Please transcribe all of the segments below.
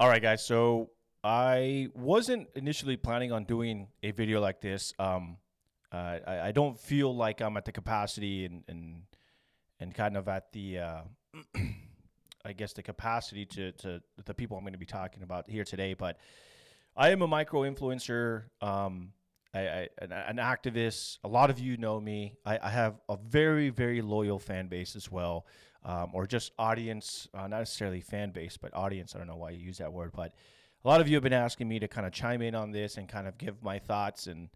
All right, guys. So I wasn't initially planning on doing a video like this. Um, uh, I, I don't feel like I'm at the capacity and and and kind of at the uh, I guess the capacity to to the people I'm going to be talking about here today. But I am a micro influencer. Um, I, I an, an activist. A lot of you know me. I, I have a very very loyal fan base as well, um, or just audience. Uh, not necessarily fan base, but audience. I don't know why you use that word, but a lot of you have been asking me to kind of chime in on this and kind of give my thoughts and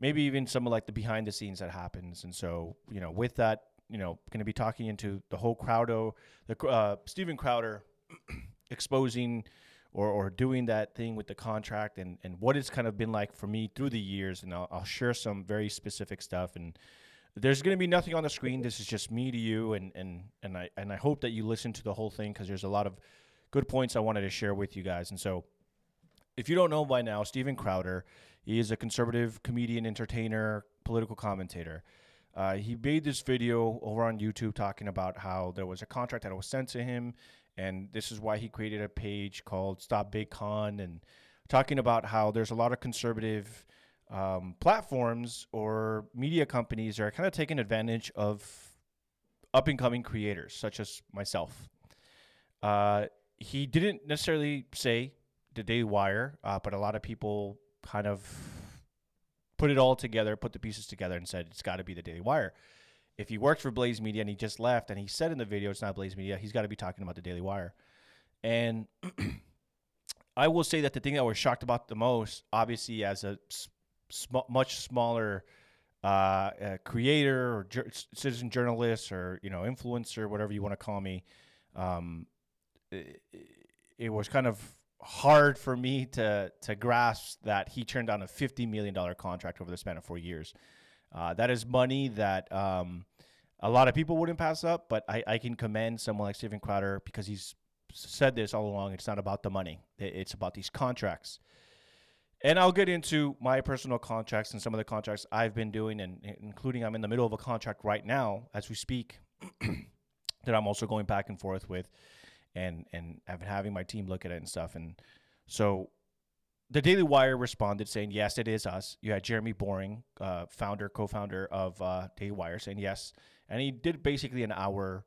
maybe even some of like the behind the scenes that happens. And so, you know, with that, you know, going to be talking into the whole Crowdo, the uh, Steven Crowder exposing or, or doing that thing with the contract and, and what it's kind of been like for me through the years. And I'll, I'll share some very specific stuff. And there's going to be nothing on the screen. This is just me to you. And, and, and I, and I hope that you listen to the whole thing because there's a lot of good points I wanted to share with you guys. And so if you don't know by now, Steven Crowder, he is a conservative comedian, entertainer, political commentator. Uh, he made this video over on YouTube talking about how there was a contract that was sent to him, and this is why he created a page called Stop Big Con, and talking about how there's a lot of conservative um, platforms or media companies are kind of taking advantage of up and coming creators, such as myself. Uh, he didn't necessarily say the Daily Wire, uh, but a lot of people kind of put it all together, put the pieces together, and said it's got to be the Daily Wire. If he worked for Blaze Media and he just left, and he said in the video it's not Blaze Media, he's got to be talking about the Daily Wire. And I will say that the thing that we're shocked about the most, obviously, as a sm- much smaller uh, uh, creator or ju- citizen journalist or you know influencer, whatever you want to call me, um, it, it was kind of hard for me to to grasp that he turned down a fifty million dollar contract over the span of four years. Uh, that is money that um, a lot of people wouldn't pass up, but I, I can commend someone like Steven Crowder because he's said this all along. It's not about the money; it's about these contracts. And I'll get into my personal contracts and some of the contracts I've been doing, and including I'm in the middle of a contract right now as we speak that I'm also going back and forth with and and I've been having my team look at it and stuff. And so the Daily Wire responded saying, yes, it is us. You had Jeremy Boring, uh, founder, co-founder of uh, Daily Wire, saying yes, and he did basically an hour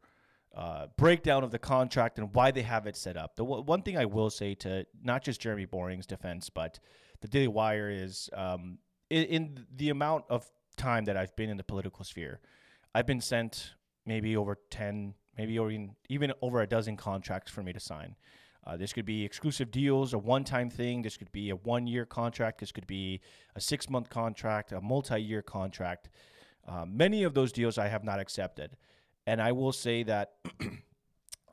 uh, breakdown of the contract and why they have it set up. The w- one thing I will say to not just Jeremy Boring's defense, but the Daily Wire is um, in, in the amount of time that I've been in the political sphere, I've been sent maybe over 10 maybe even even over a dozen contracts for me to sign. Uh, this could be exclusive deals, a one-time thing. This could be a one-year contract. This could be a six-month contract, a multi-year contract. Uh, many of those deals I have not accepted, and I will say that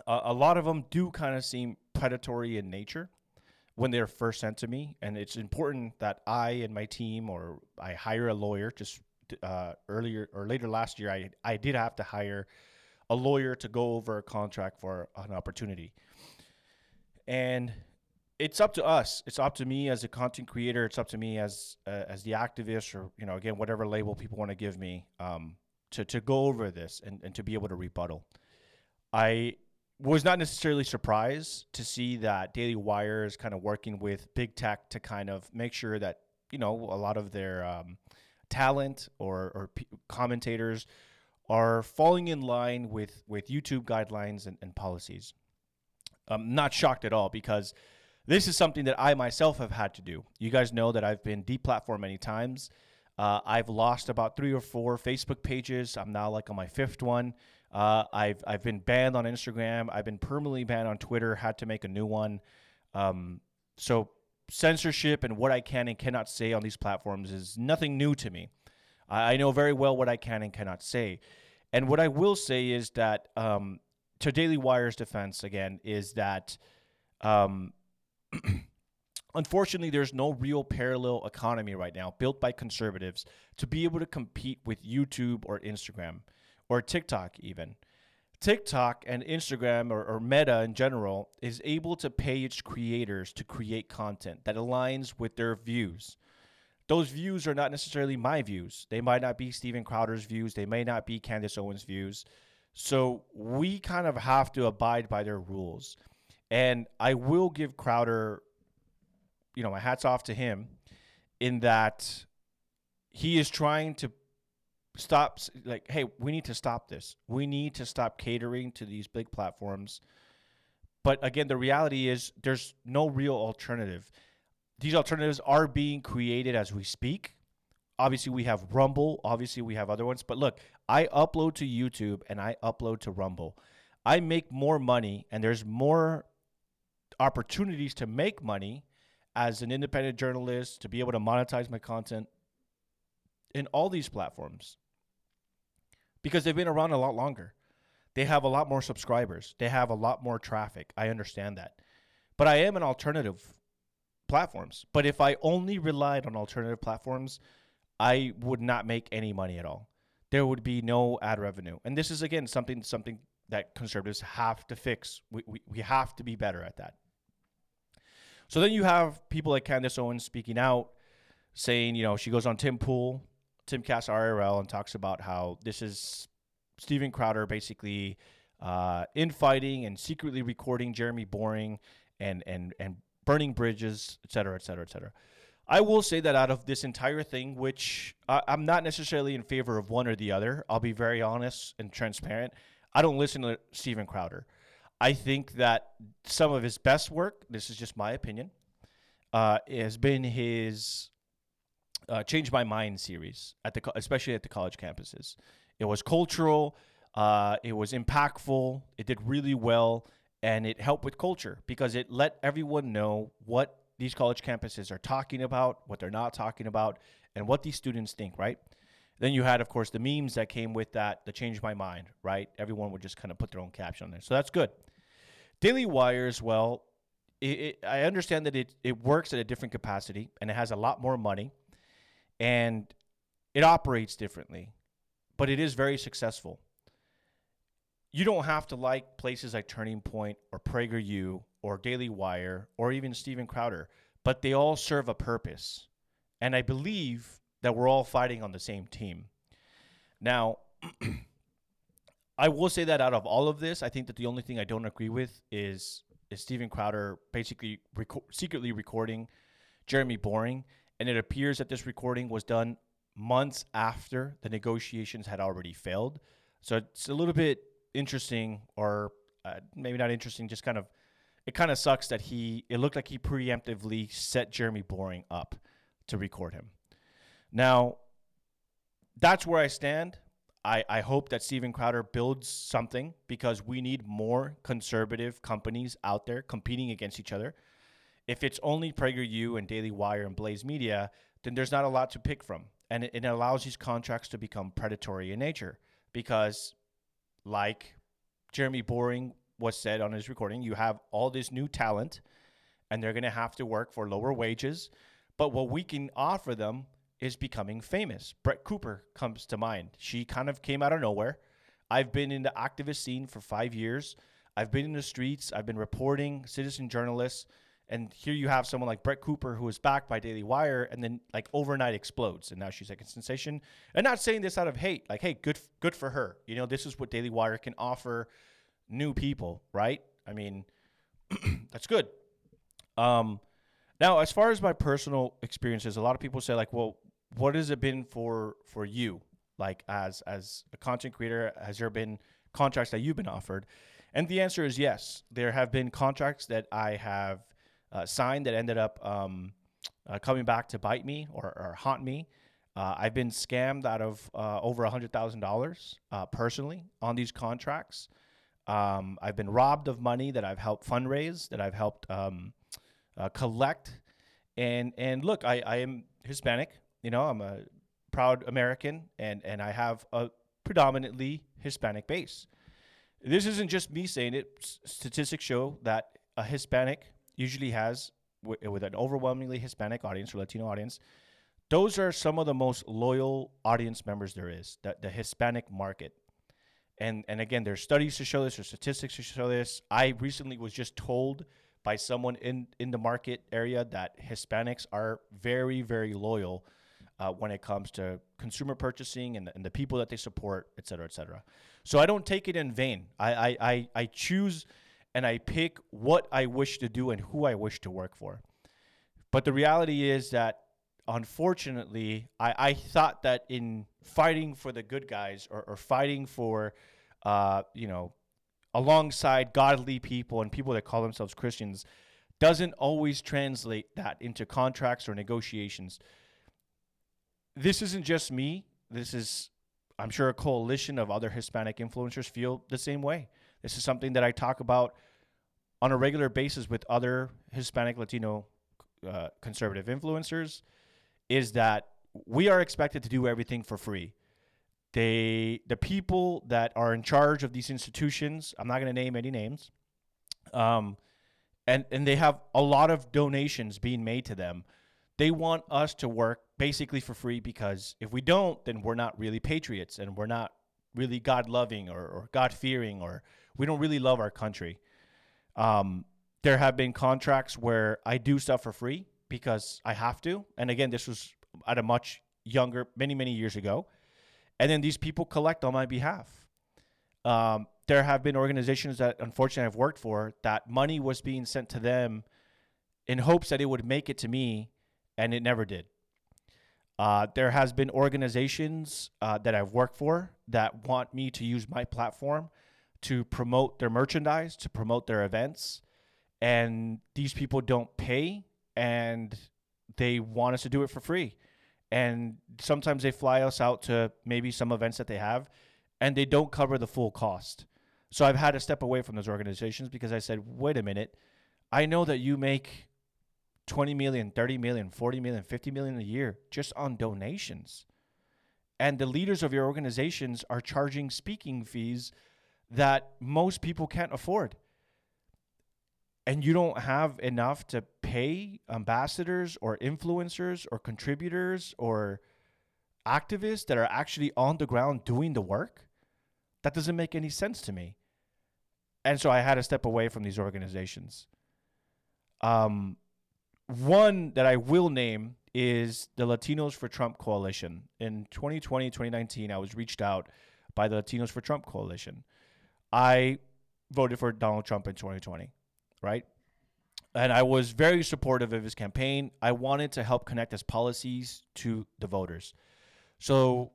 a, a lot of them do kind of seem predatory in nature when they're first sent to me. And it's important that I and my team, or I hire a lawyer. Just uh, earlier or later last year, I I did have to hire a lawyer to go over a contract for an opportunity. And it's up to us. It's up to me as a content creator. It's up to me as uh, as the activist, or you know, again, whatever label people want to give me, um, to to go over this and, and to be able to rebuttal. I was not necessarily surprised to see that Daily Wire is kind of working with big tech to kind of make sure that you know a lot of their um, talent or or p- commentators are falling in line with, with YouTube guidelines and, and policies. I'm not shocked at all because this is something that I myself have had to do. You guys know that I've been deplatformed many times. Uh, I've lost about three or four Facebook pages. I'm now like on my fifth one. Uh, I've I've been banned on Instagram. I've been permanently banned on Twitter. Had to make a new one. Um, so censorship and what I can and cannot say on these platforms is nothing new to me. I, I know very well what I can and cannot say. And what I will say is that, um, to Daily Wire's defense, again, is that um, unfortunately, there's no real parallel economy right now built by conservatives to be able to compete with YouTube or Instagram or TikTok, even. TikTok and Instagram or, or, Meta in general is able to pay its creators to create content that aligns with their views those views are not necessarily my views. They might not be Steven Crowder's views. They may not be Candace Owens' views. So we kind of have to abide by their rules. And I will give Crowder, you know, my hats off to him in that he is trying to stop like hey we need to stop this. We need to stop catering to these big platforms. But again the reality is there's no real alternative. These alternatives are being created as we speak. Obviously we have rumble. Obviously we have other ones. But look i upload to youtube and i upload to rumble. I make more money and there's more opportunities to make money as an independent journalist to be able to monetize my content in all these platforms because they've been around a lot longer. They have a lot more subscribers. They have a lot more traffic. I understand that. But I am an alternative platforms. But if I only relied on alternative platforms, I would not make any money at all. There would be no ad revenue. And this is again something something that conservatives have to fix. We, we, we have to be better at that. So then you have people like Candace Owens speaking out, saying, you know, she goes on Tim Pool Timcast IRL and talks about how this is Steven Crowder basically uh, infighting and secretly recording Jeremy Boring and and and burning bridges, et cetera, et cetera, et cetera. I will say that out of this entire thing, which I, I'm not necessarily in favor of one or the other, I'll be very honest and transparent. I don't listen to Steven Crowder. I think that some of his best work, this is just my opinion, uh, has been his uh, Change My Mind series at the especially at the college campuses. It was cultural, uh, it was impactful, it did really well, and it helped with culture because it let everyone know what these college campuses are talking about, what they're not talking about, and what these students think. Right. Then you had, of course, the memes that came with that, the Change My Mind, right? Everyone would just kind of put their own caption on there. So that's good. Daily Wire as well. It, it, I understand that it, it works at a different capacity and it has a lot more money and it operates differently, but it is very successful. You don't have to like places like Turning Point or PragerU or Daily Wire or even Steven Crowder, but they all serve a purpose. And I believe that we're all fighting on the same team. Now, I will say that out of all of this, I think that the only thing I don't agree with is is Steven Crowder basically secretly recording Jeremy Boring and it appears that this recording was done months after the negotiations had already failed. So it's a little bit interesting, or uh, maybe not interesting, just kind of it kind of sucks that he it looked like he preemptively set Jeremy Boring up to record him. Now, that's where I stand. I, I hope that Steven Crowder builds something because we need more conservative companies out there competing against each other if it's only PragerU and Daily Wire and Blaze Media, then there's not a lot to pick from. And it, it allows these contracts to become predatory in nature because, like Jeremy Boring was said on his recording, you have all this new talent and they're going to have to work for lower wages. But what we can offer them is becoming famous. Brett Cooper comes to mind. She kind of came out of nowhere. I've been in the activist scene for five years. I've been in the streets. I've been reporting, citizen journalists. And here you have someone like Brett Cooper who is backed by Daily Wire and then like overnight explodes. And now she's like a sensation. And not saying this out of hate, like, hey, good good for her. You know, this is what Daily Wire can offer new people, right? I mean, that's good. Um now as far as my personal experiences, a lot of people say like, well, what has it been for for you? Like as as a content creator, has there been contracts that you've been offered? And the answer is yes. There have been contracts that I have uh, sign that ended up um, uh, coming back to bite me or, or haunt me. Uh, I've been scammed out of uh, over $100,000 uh, personally on these contracts. Um, I've been robbed of money that I've helped fundraise, that I've helped um, uh, collect. And, and look, I, I am Hispanic. You know, I'm a proud American, and, and I have a predominantly Hispanic base. This isn't just me saying it. Statistics show that a Hispanic usually has w- with an overwhelmingly Hispanic audience or Latino audience. Those are some of the most loyal audience members there is, the, the Hispanic market. And, and again, there's studies to show this, there's statistics to show this. I recently was just told by someone in, in the market area that Hispanics are very, very loyal uh, when it comes to consumer purchasing and the, and the people that they support, et cetera, et cetera. So I don't take it in vain. I, I, I, I choose and I pick what I wish to do and who I wish to work for. But the reality is that unfortunately, I, I thought that in fighting for the good guys or, or fighting for, uh, you know, alongside godly people and people that call themselves Christians, doesn't always translate that into contracts or negotiations. This isn't just me. This is, I'm sure, a coalition of other Hispanic influencers feel the same way. This is something that I talk about on a regular basis with other Hispanic, Latino, uh, conservative influencers. Is that we are expected to do everything for free. They, the people that are in charge of these institutions, I'm not going to name any names, um, and and they have a lot of donations being made to them. They want us to work basically for free because if we don't, then we're not really patriots and we're not really God loving or, or God fearing or we don't really love our country. Um, there have been contracts where I do stuff for free because I have to. And again, this was at a much younger, many, many years ago. And then these people collect on my behalf. Um, there have been organizations that unfortunately I've worked for that money was being sent to them in hopes that it would make it to me, and it never did. Uh, there has been organizations uh, that I've worked for that want me to use my platform to promote their merchandise, to promote their events, and these people don't pay, and they want us to do it for free. And sometimes they fly us out to maybe some events that they have, and they don't cover the full cost. So I've had to step away from those organizations because I said, wait a minute, I know that you make 20 million, 30 million, 40 million, 50 million a year just on donations. And the leaders of your organizations are charging speaking fees that most people can't afford. And you don't have enough to pay ambassadors or influencers or contributors or activists that are actually on the ground doing the work. That doesn't make any sense to me and so I had to step away from these organizations. Um, one that I will name is the Latinos for Trump Coalition. In 2020, 2019, I was reached out by the Latinos for Trump Coalition. I voted for Donald Trump in 2020, right? And I was very supportive of his campaign. I wanted to help connect his policies to the voters. So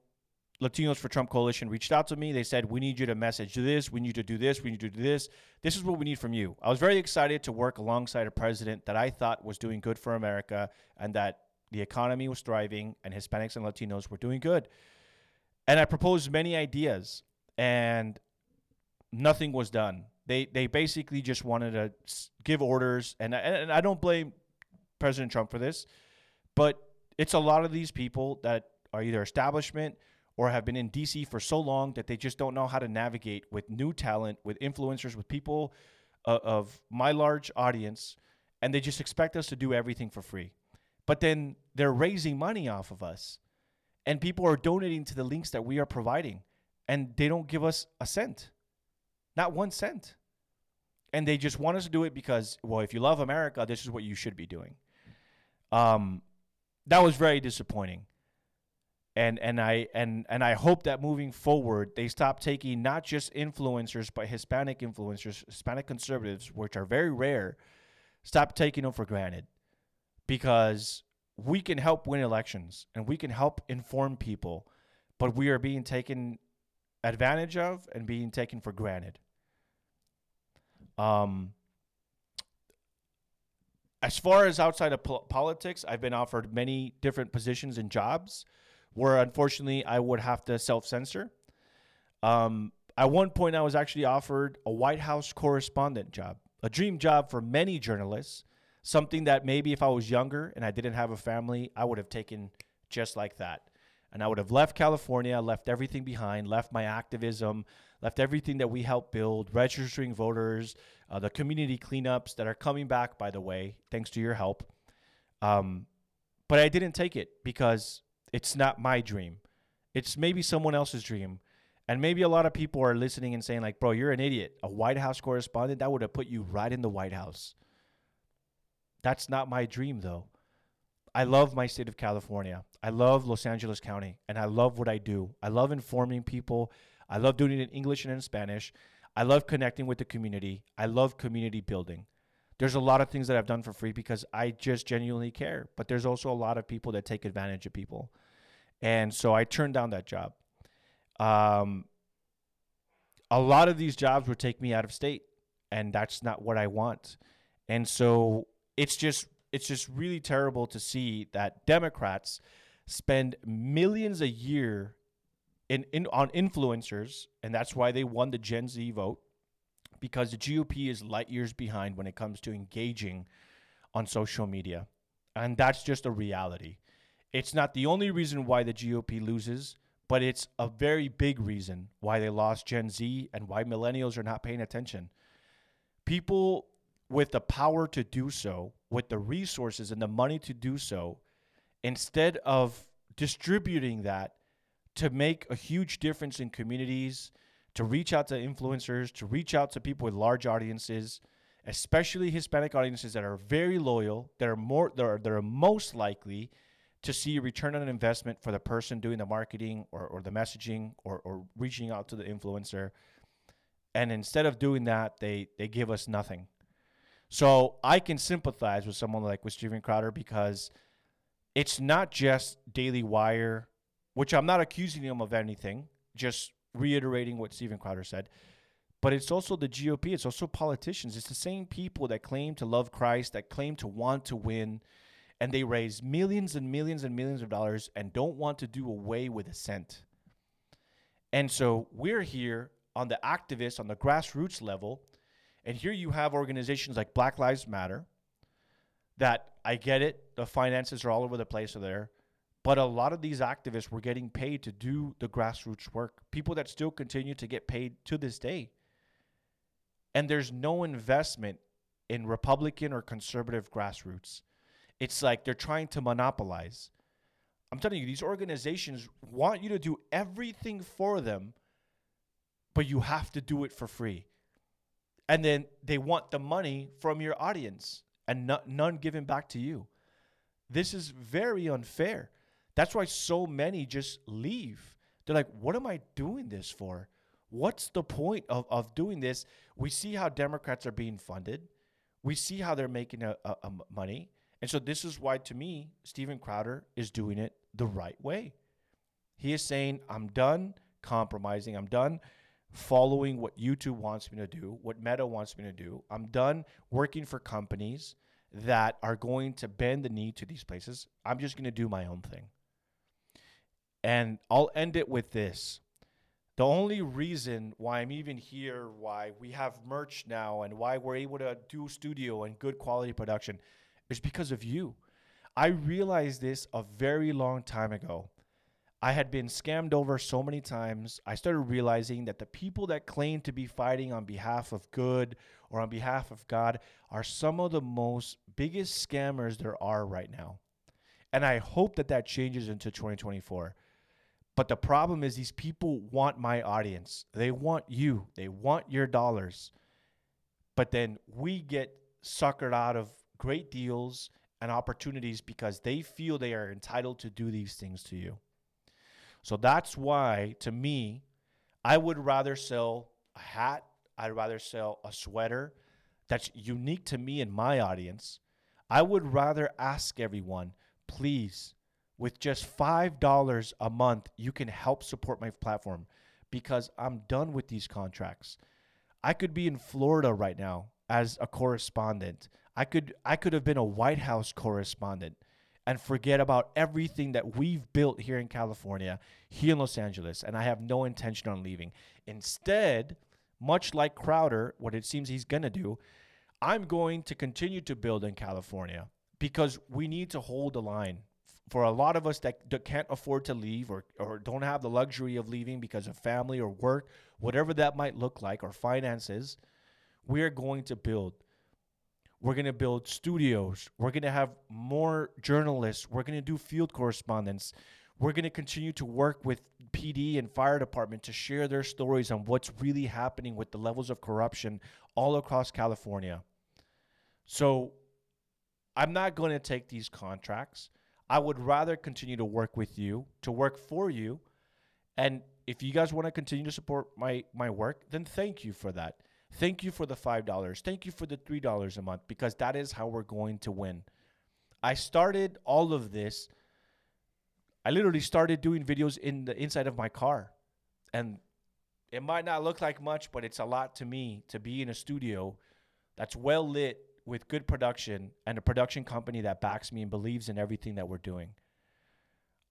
Latinos for Trump Coalition reached out to me. They said, We need you to message this. We need you to do this. We need you to do this. This is what we need from you. I was very excited to work alongside a president that I thought was doing good for America and that the economy was thriving and Hispanics and Latinos were doing good. And I proposed many ideas and nothing was done. They, they basically just wanted to give orders. And, and I don't blame President Trump for this, but it's a lot of these people that are either establishment or have been in DC for so long that they just don't know how to navigate with new talent, with influencers, with people uh, of my large audience, and they just expect us to do everything for free. But then they're raising money off of us, and people are donating to the links that we are providing, and they don't give us a cent, not one cent. And they just want us to do it because, well, if you love America, this is what you should be doing. Um, that was very disappointing and and I and and I hope that moving forward they stop taking not just influencers but Hispanic influencers, Hispanic conservatives, which are very rare, stop taking them for granted, because we can help win elections and we can help inform people, but we are being taken advantage of and being taken for granted. Um. As far as outside of po- politics, I've been offered many different positions and jobs where unfortunately I would have to self censor. Um, at one point, I was actually offered a White House correspondent job, a dream job for many journalists, something that maybe if I was younger and I didn't have a family, I would have taken just like that. And I would have left California, left everything behind, left my activism, left everything that we helped build, registering voters, uh, the community cleanups that are coming back, by the way, thanks to your help. Um, but I didn't take it because it's not my dream. It's maybe someone else's dream. And maybe a lot of people are listening and saying, like, bro, you're an idiot. A White House correspondent, that would have put you right in the White House. That's not my dream, though. I love my state of California. I love Los Angeles County, and I love what I do. I love informing people. I love doing it in English and in Spanish. I love connecting with the community. I love community building. There's a lot of things that I've done for free because I just genuinely care. But there's also a lot of people that take advantage of people. And so I turned down that job. Um, a lot of these jobs would take me out of state, and that's not what I want. And so it's just it's just really terrible to see that Democrats spend millions a year in, in on influencers, and that's why they won the Gen Z vote because the GOP is light years behind when it comes to engaging on social media. And that's just a reality. It's not the only reason why the GOP loses, but it's a very big reason why they lost Gen Z and why millennials are not paying attention. People with the power to do so, with the resources and the money to do so, instead of distributing that to make a huge difference in communities, to reach out to influencers, to reach out to people with large audiences, especially Hispanic audiences that are very loyal, that are more that are, that are most likely to see a return on investment for the person doing the marketing or, or the messaging or, or reaching out to the influencer. And instead of doing that, they they give us nothing. So I can sympathize with someone like with Steven Crowder because it's not just Daily Wire, which I'm not accusing him of anything, just reiterating what Steven Crowder said. But it's also the GOP, it's also politicians. It's the same people that claim to love Christ, that claim to want to win, and they raise millions and millions and millions of dollars and don't want to do away with a cent. And so we're here on the activists, on the grassroots level, and here you have organizations like Black Lives Matter that I get it, the finances are all over the place there. But a lot of these activists were getting paid to do the grassroots work. People that still continue to get paid to this day. And there's no investment in Republican or conservative grassroots. It's like they're trying to monopolize. I'm telling you, these organizations want you to do everything for them, but you have to do it for free. And then they want the money from your audience and no, none given back to you. This is very unfair. That's why so many just leave. They're like, what am I doing this for? What's the point of, of doing this? We see how Democrats are being funded. We see how they're making a, a, a money. And so this is why, to me, Steven Crowder is doing it the right way. He is saying, I'm done compromising. I'm done following what YouTube wants me to do, what Meta wants me to do. I'm done working for companies that are going to bend the knee to these places. I'm just going to do my own thing. And I'll end it with this. The only reason why I'm even here, why we have merch now, and why we're able to do studio and good quality production is because of you. I realized this a very long time ago. I had been scammed over so many times. I started realizing that the people that claim to be fighting on behalf of good or on behalf of God are some of the most biggest scammers there are right now. And I hope that that changes into 2024 but the problem is, these people want my audience. They want you. They want your dollars. But then we get suckered out of great deals and opportunities because they feel they are entitled to do these things to you. So that's why, to me, I would rather sell a hat, I'd rather sell a sweater that's unique to me and my audience. I would rather ask everyone, please with just $5 a month, you can help support my platform because I'm done with these contracts. I could be in Florida right now as a correspondent. I could I could have been a White House correspondent and forget about everything that we've built here in California, here in Los Angeles, and I have no intention on leaving. Instead, much like Crowder, what it seems he's going to do, I'm going to continue to build in California because we need to hold the line for a lot of us that, that can't afford to leave or, or don't have the luxury of leaving because of family or work, whatever that might look like, or finances, we're going to build. We're going to build studios. We're going to have more journalists. We're going to do field correspondence. We're going to continue to work with PD and fire department to share their stories on what's really happening with the levels of corruption all across California. So I'm not going to take these contracts. I would rather continue to work with you, to work for you, and if you guys want to continue to support my my work, then thank you for that. Thank you for the $5. Thank you for the $3 a month because that is how we're going to win. I started all of this I literally started doing videos in the inside of my car. And it might not look like much, but it's a lot to me to be in a studio that's well lit with good production and a production company that backs me and believes in everything that we're doing.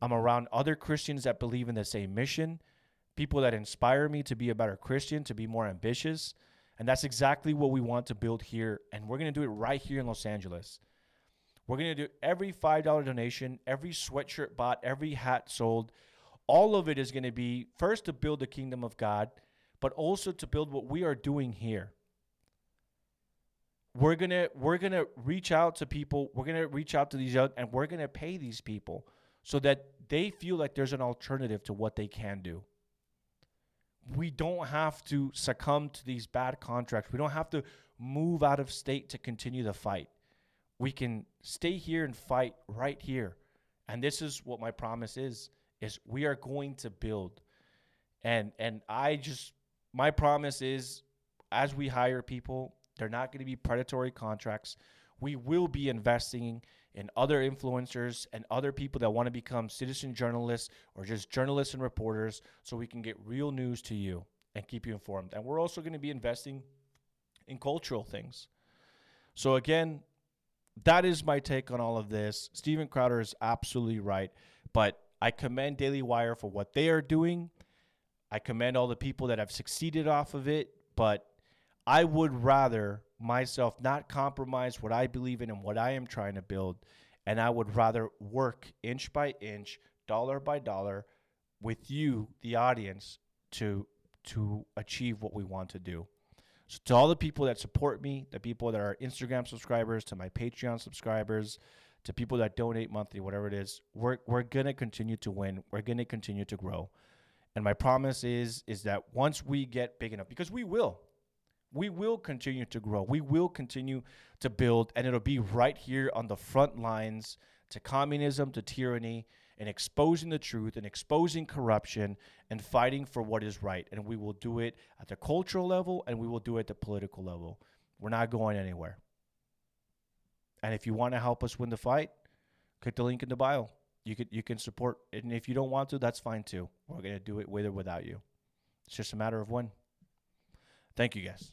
I'm around other Christians that believe in the same mission, people that inspire me to be a better Christian, to be more ambitious. And that's exactly what we want to build here. And we're going to do it right here in Los Angeles. We're going to do every $5 donation, every sweatshirt bought, every hat sold. All of it is going to be first to build the kingdom of God, but also to build what we are doing here. We're going to we're going to reach out to people, we're going to reach out to these young and we're going to pay these people so that they feel like there's an alternative to what they can do. We don't have to succumb to these bad contracts. We don't have to move out of state to continue the fight we can stay here and fight right here. And this is what my promise is is we are going to build. And and I just my promise is as we hire people, they're not going to be predatory contracts. We will be investing in other influencers and other people that want to become citizen journalists or just journalists and reporters so we can get real news to you and keep you informed. And we're also going to be investing in cultural things. So again, that is my take on all of this. Steven Crowder is absolutely right, but I commend Daily Wire for what they are doing. I commend all the people that have succeeded off of it, but I would rather myself not compromise what I believe in and what I am trying to build, and I would rather work inch by inch, dollar by dollar with you, the audience, to to achieve what we want to do. So to all the people that support me, the people that are Instagram subscribers, to my Patreon subscribers, to people that donate monthly, whatever it is, we're we're gonna continue to win. We're gonna continue to grow. And my promise is is that once we get big enough, because we will, we will continue to grow. We will continue to build, and it'll be right here on the front lines to communism, to tyranny, and exposing the truth and exposing corruption and fighting for what is right. And we will do it at the cultural level and we will do it at the political level. We're not going anywhere. And if you want to help us win the fight, click the link in the bio. You can you can support and if you don't want to, that's fine too. We're gonna do it with or without you. It's just a matter of when. Thank you guys.